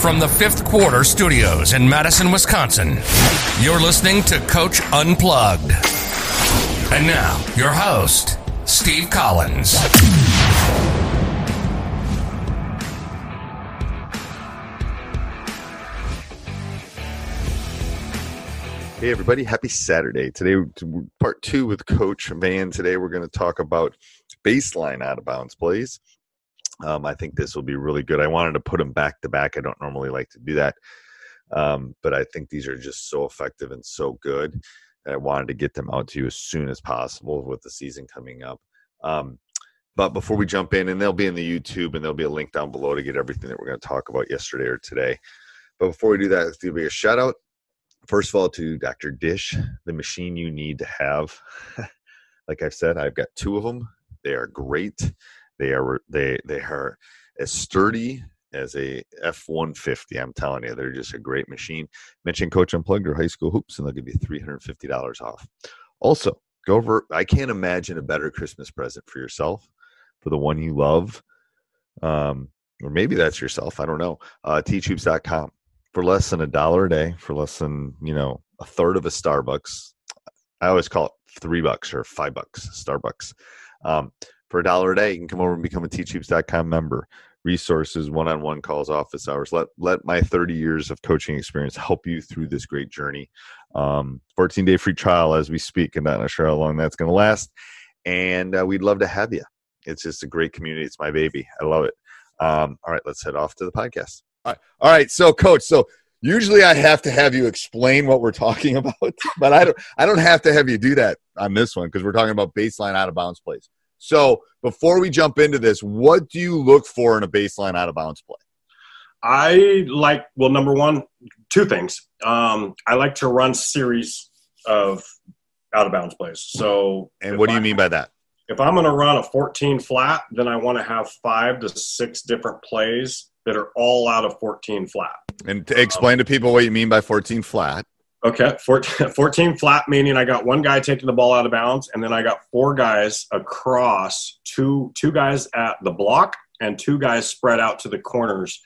From the fifth quarter studios in Madison, Wisconsin, you're listening to Coach Unplugged. And now, your host, Steve Collins. Hey, everybody. Happy Saturday. Today, part two with Coach Van. Today, we're going to talk about baseline out of bounds plays. Um, I think this will be really good. I wanted to put them back to back. I don't normally like to do that, um, but I think these are just so effective and so good. I wanted to get them out to you as soon as possible with the season coming up. Um, but before we jump in, and they'll be in the YouTube, and there'll be a link down below to get everything that we're going to talk about yesterday or today. But before we do that, let's do a shout out. First of all, to Dr. Dish, the machine you need to have. like I've said, I've got two of them. They are great. They are they they are as sturdy as a F one fifty. I'm telling you, they're just a great machine. Mention Coach Unplugged or High School Hoops, and they'll give you three hundred fifty dollars off. Also, go over. I can't imagine a better Christmas present for yourself, for the one you love, um, or maybe that's yourself. I don't know. Uh, teachhoops.com for less than a dollar a day, for less than you know a third of a Starbucks. I always call it three bucks or five bucks Starbucks. Um, for a dollar a day, you can come over and become a teachhoops.com member. Resources, one-on-one calls, office hours. Let let my 30 years of coaching experience help you through this great journey. Um, 14 day free trial as we speak. I'm not sure how long that's going to last, and uh, we'd love to have you. It's just a great community. It's my baby. I love it. Um, all right, let's head off to the podcast. All right. All right. So, coach, so usually I have to have you explain what we're talking about, but I don't. I don't have to have you do that on this one because we're talking about baseline out of bounds plays. So, before we jump into this, what do you look for in a baseline out of bounds play? I like well, number one, two things. Um, I like to run series of out of bounds plays. So, and what do you I, mean by that? If I'm going to run a 14 flat, then I want to have five to six different plays that are all out of 14 flat. And to explain um, to people what you mean by 14 flat. Okay, 14, 14, flat meaning I got one guy taking the ball out of bounds, and then I got four guys across, two two guys at the block, and two guys spread out to the corners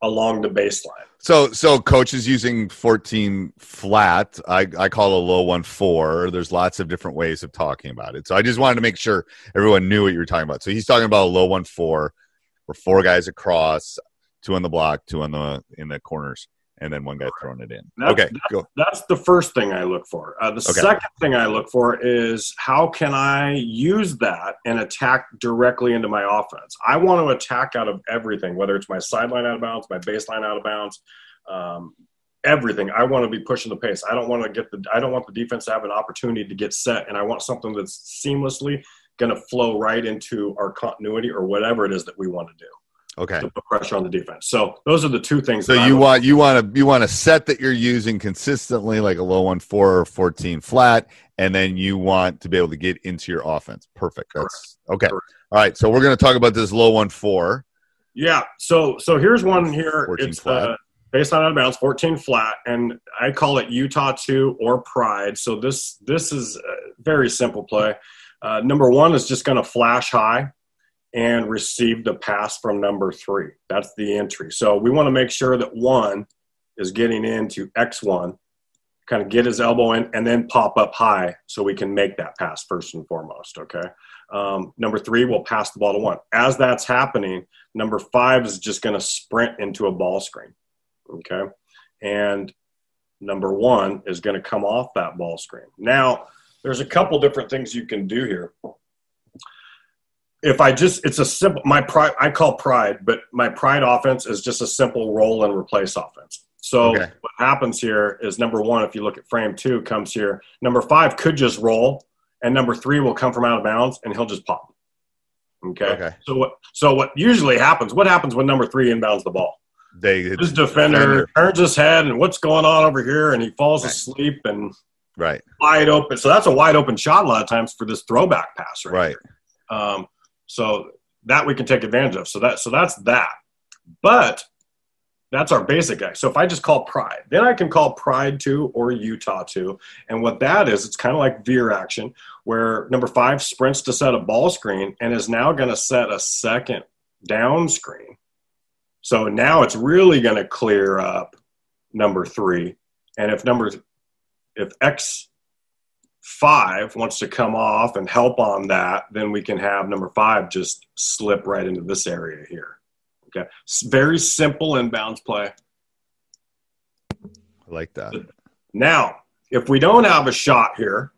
along the baseline. So, so coach is using 14 flat. I, I call a low one four. There's lots of different ways of talking about it. So I just wanted to make sure everyone knew what you were talking about. So he's talking about a low one four where four guys across, two on the block, two on the in the corners, and then one guy throwing it in. That's, okay, that's, go. That's the first thing I look for. Uh, the okay. second thing I look for is how can I use that and attack directly into my offense. I want to attack out of everything, whether it's my sideline out of bounds, my baseline out of bounds. Um, everything i want to be pushing the pace i don't want to get the i don't want the defense to have an opportunity to get set and i want something that's seamlessly going to flow right into our continuity or whatever it is that we want to do. Okay. To put pressure on the defense. So those are the two things. So you want you want to you want a set that you're using consistently, like a low one four or fourteen flat, and then you want to be able to get into your offense. Perfect. That's Correct. okay. Correct. All right. So we're going to talk about this low one four. Yeah. So so here's one here. 14 It's flat. uh, based on out of bounds, 14 flat, and I call it Utah two or Pride. So this this is a very simple play. Uh, number one is just going to flash high and receive the pass from number three. That's the entry. So we want to make sure that one is getting into X one, kind of get his elbow in, and then pop up high so we can make that pass first and foremost. Okay. Um, number three will pass the ball to one. As that's happening, number five is just going to sprint into a ball screen. Okay. And number one is going to come off that ball screen. Now, there's a couple different things you can do here. If I just, it's a simple, my pride, I call pride, but my pride offense is just a simple roll and replace offense. So Okay. what happens here is number one, if you look at frame two, comes here. Number five could just roll, and number three will come from out of bounds, and he'll just pop. Okay. Okay. So what? So what usually happens? What happens when number three inbounds the ball? They His defender turns his head, and what's going on over here? And he falls Right. asleep and right, wide open. So that's a wide open shot a lot of times for this throwback pass, right? right. Um, so that we can take advantage of. So that so that's that. But that's our basic guy. So if I just call Pride, then I can call Pride two or Utah two. And what that is, it's kind of like veer action, where number five sprints to set a ball screen and is now going to set a second down screen. So now it's really going to clear up number three. And if number if X five wants to come off and help on that, then we can have number five just slip right into this area here. Okay. Very simple inbounds play. I like that. Now, if we don't have a shot here,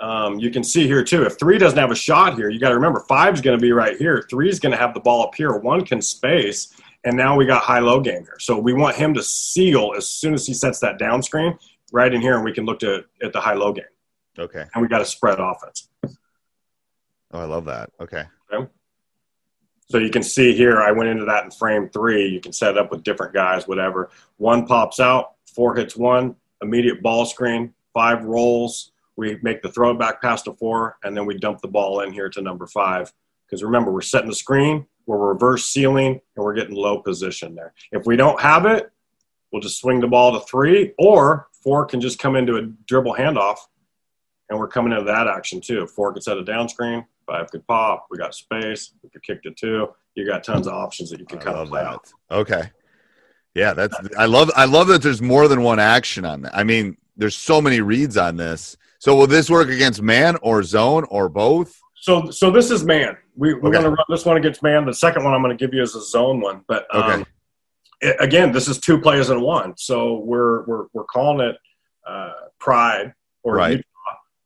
um, you can see here too. If three doesn't have a shot here, you got to remember five's going to be right here. Three's going to have the ball up here. One can space, and now we got high-low game here. So we want him to seal as soon as he sets that down screen right in here, and we can look to at the high-low game. Okay. And we got a spread offense. Oh, I love that. Okay. So you can see here, I went into that in frame three. You can set it up with different guys, whatever. One pops out, four hits one, immediate ball screen, five rolls. We make the throwback pass to four, and then we dump the ball in here to number five. Because remember, we're setting the screen, we're reverse sealing, and we're getting low position there. If we don't have it, we'll just swing the ball to three, or four can just come into a dribble handoff, and we're coming into that action too. Four could set a down screen, five could pop. We got space. We could kick to two. You got tons of options that you can I kind of play that. out. Okay. Yeah, that's I love I love that there's more than one action on that. I mean, there's so many reads on this. So will this work against man or zone or both? So, so this is man. We, we're Okay. going to run this one against man. The second one I'm going to give you is a zone one. But um, Okay. it- again, this is two players in one. So we're we're we're calling it uh, pride or Right.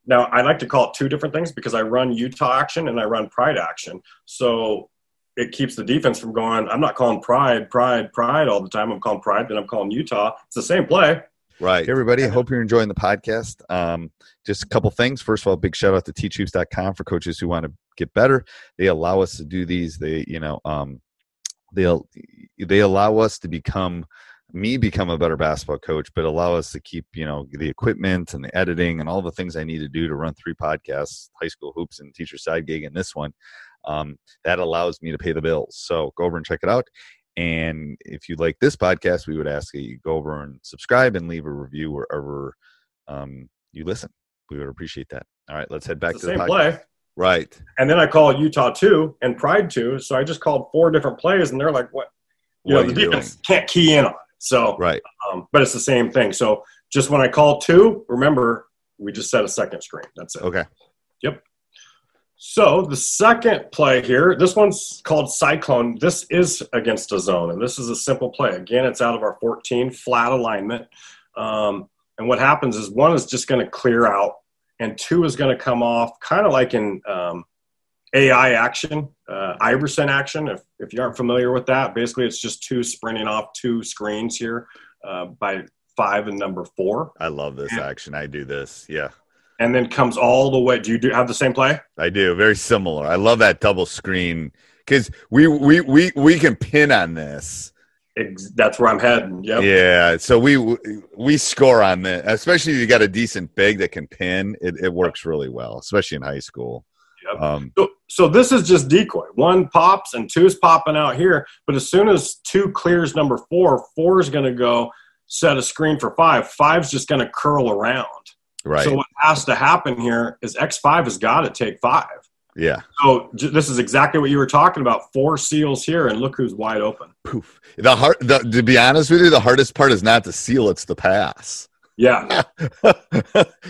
Utah. Now I like to call it two different things because I run Utah action and I run pride action. So it keeps the defense from going. I'm not calling pride, pride, pride all the time. I'm calling pride, then I'm calling Utah. It's the same play. Right. Hey, everybody. I hope you're enjoying the podcast. Um, just a couple things. First of all, big shout out to teachhoops.com for coaches who want to get better. They allow us to do these. They, you know, um, they'll, they allow us to become me become a better basketball coach, but allow us to keep, you know, the equipment and the editing and all the things I need to do to run three podcasts, high school hoops and teacher side gig and this one. Um, that allows me to pay the bills. So go over and check it out. And if you like this podcast, we would ask that you go over and subscribe and leave a review wherever um, you listen. We would appreciate that. All right, let's head back It's to the the same podcast. play. Right. And then I call Utah two and Pride two. So I just called four different plays, and they're like, "What? You What know, the defense can't key in on it." So, Right. um, but it's the same thing. So just when I call two, remember we just set a second screen. That's it. Okay. Yep. So the second play here, this one's called Cyclone. This is against a zone, and this is a simple play. Again, it's out of our 14 flat alignment. Um, and what happens is one is just going to clear out, and two is going to come off, kind of like in um, AI action, uh, Iverson action. If, if you aren't familiar with that, basically it's just two sprinting off two screens here uh, by five and number four, I love this action. I do this. Yeah, and then comes all the way. Do you do have the same play? I do. Very similar. I love that double screen because we, we, we, we can pin on this. Ex- that's where I'm heading. Yep. Yeah. So we, we score on this, especially if you got a decent big that can pin. It, it works really well, especially in high school. Um, So, so this is just decoy. One pops and two is popping out here. But as soon as two clears number four, four is going to go set a screen for five. Five's just going to curl around. right. So what has to happen here is X5 has got to take five. yeah. So j- this is exactly what you were talking about. Four seals here, and look who's wide open. Poof. The hard. The, to be honest with you, the hardest part is not the seal; it's the pass. Yeah,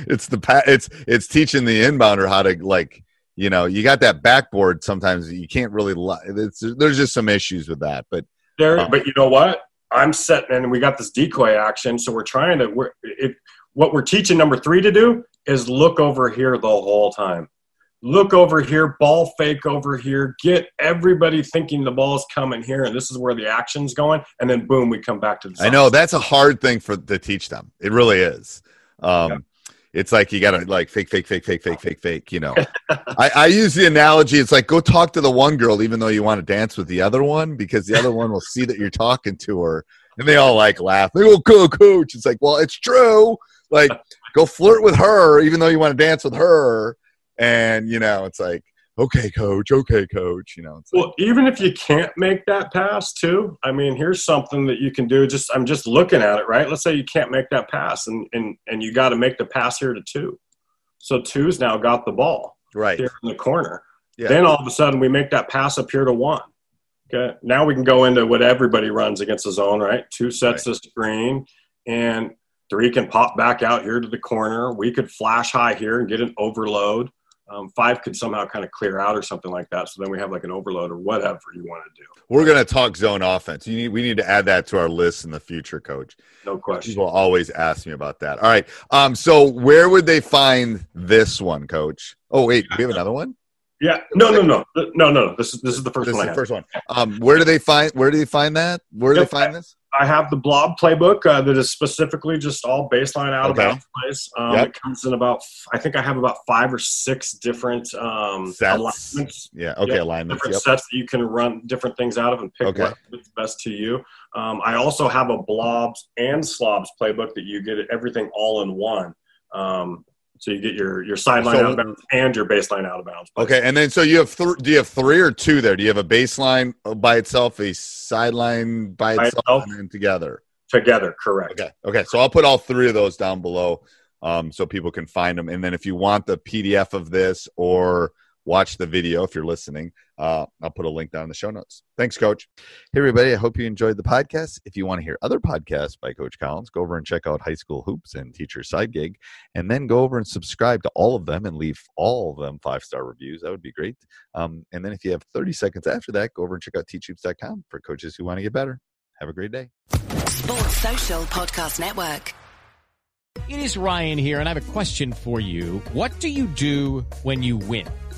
it's the pa- It's it's teaching the inbounder how to like. You know, you got that backboard. Sometimes you can't really. There's just some issues with that, but there. Oh. But you know what? I'm setting, and we got this decoy action. So we're trying to. We're it. What we're teaching number three to do is look over here the whole time. Look over here, ball fake over here. Get everybody thinking the ball's coming here, and this is where the action's going. And then boom, we come back to the. I know that's a hard thing for to teach them. It really is. Um, Yeah. It's like you got to like fake, fake, fake, fake, fake, fake, fake. You know, I, I use the analogy. It's like go talk to the one girl, even though you want to dance with the other one, because the other one will see that you're talking to her, and they all like laugh. They go, "Go, coach." It's like, well, it's true. Like, go flirt with her, even though you want to dance with her, and you know, it's like, okay, coach, okay, coach. You know, it's like, Well, even if you can't make that pass, too. I mean, here's something that you can do. Just I'm just looking at it, right? Let's say you can't make that pass, and and and you got to make the pass here to two. So two's now got the ball right. here in the corner. Yeah. Then all of a sudden we make that pass up here to one. Okay. Now we can go into what everybody runs against the zone, right? Two sets the screen, and three can pop back out here to the corner. We could flash high here and get an overload. Um, five could somehow kind of clear out or something like that. So then we have like an overload or whatever you want to do. We're gonna talk zone offense. You need, we need to add that to our list in the future, coach. No question. People always ask me about that. All right. Um. So where would they find this one, Coach? Oh wait, we have another one. Yeah. No, no, no, no, no, no. This is this is the first This is one. the I have. first one. Um. Where do they find? Where do they find that? Where do Yep. they find this? I have the blob playbook uh, that is specifically just all baseline out of Okay. bounds plays. Um, Yep. It comes in about, I think I have about five or six different um, Sets. alignments, Yeah. Okay. Yep. Alignments. different Yep. sets that you can run different things out of and pick Okay. what fits best to you. Um, I also have a blobs and slobs playbook that you get everything all in one. Um, so you get your your sideline So- out of bounds and your baseline out of bounds. Okay. And then so you have th- do you have three or two there? Do you have a baseline by itself, a sideline by By itself, itself. and then together? Together, correct. Okay. Okay. So I'll put all three of those down below um, so people can find them. And then if you want the PDF of this or watch the video if you're listening, uh, I'll put a link down in the show notes. Thanks, Coach. Hey, everybody. I hope you enjoyed the podcast. If you want to hear other podcasts by Coach Collins, go over and check out High School Hoops and Teacher Side Gig. And then go over and subscribe to all of them and leave all of them five star reviews. That would be great. Um, and then if you have 30 seconds after that, go over and check out teachhoops.com for coaches who want to get better. Have a great day. Sports Social Podcast Network. It is Ryan here, and I have a question for you. What do you do when you win?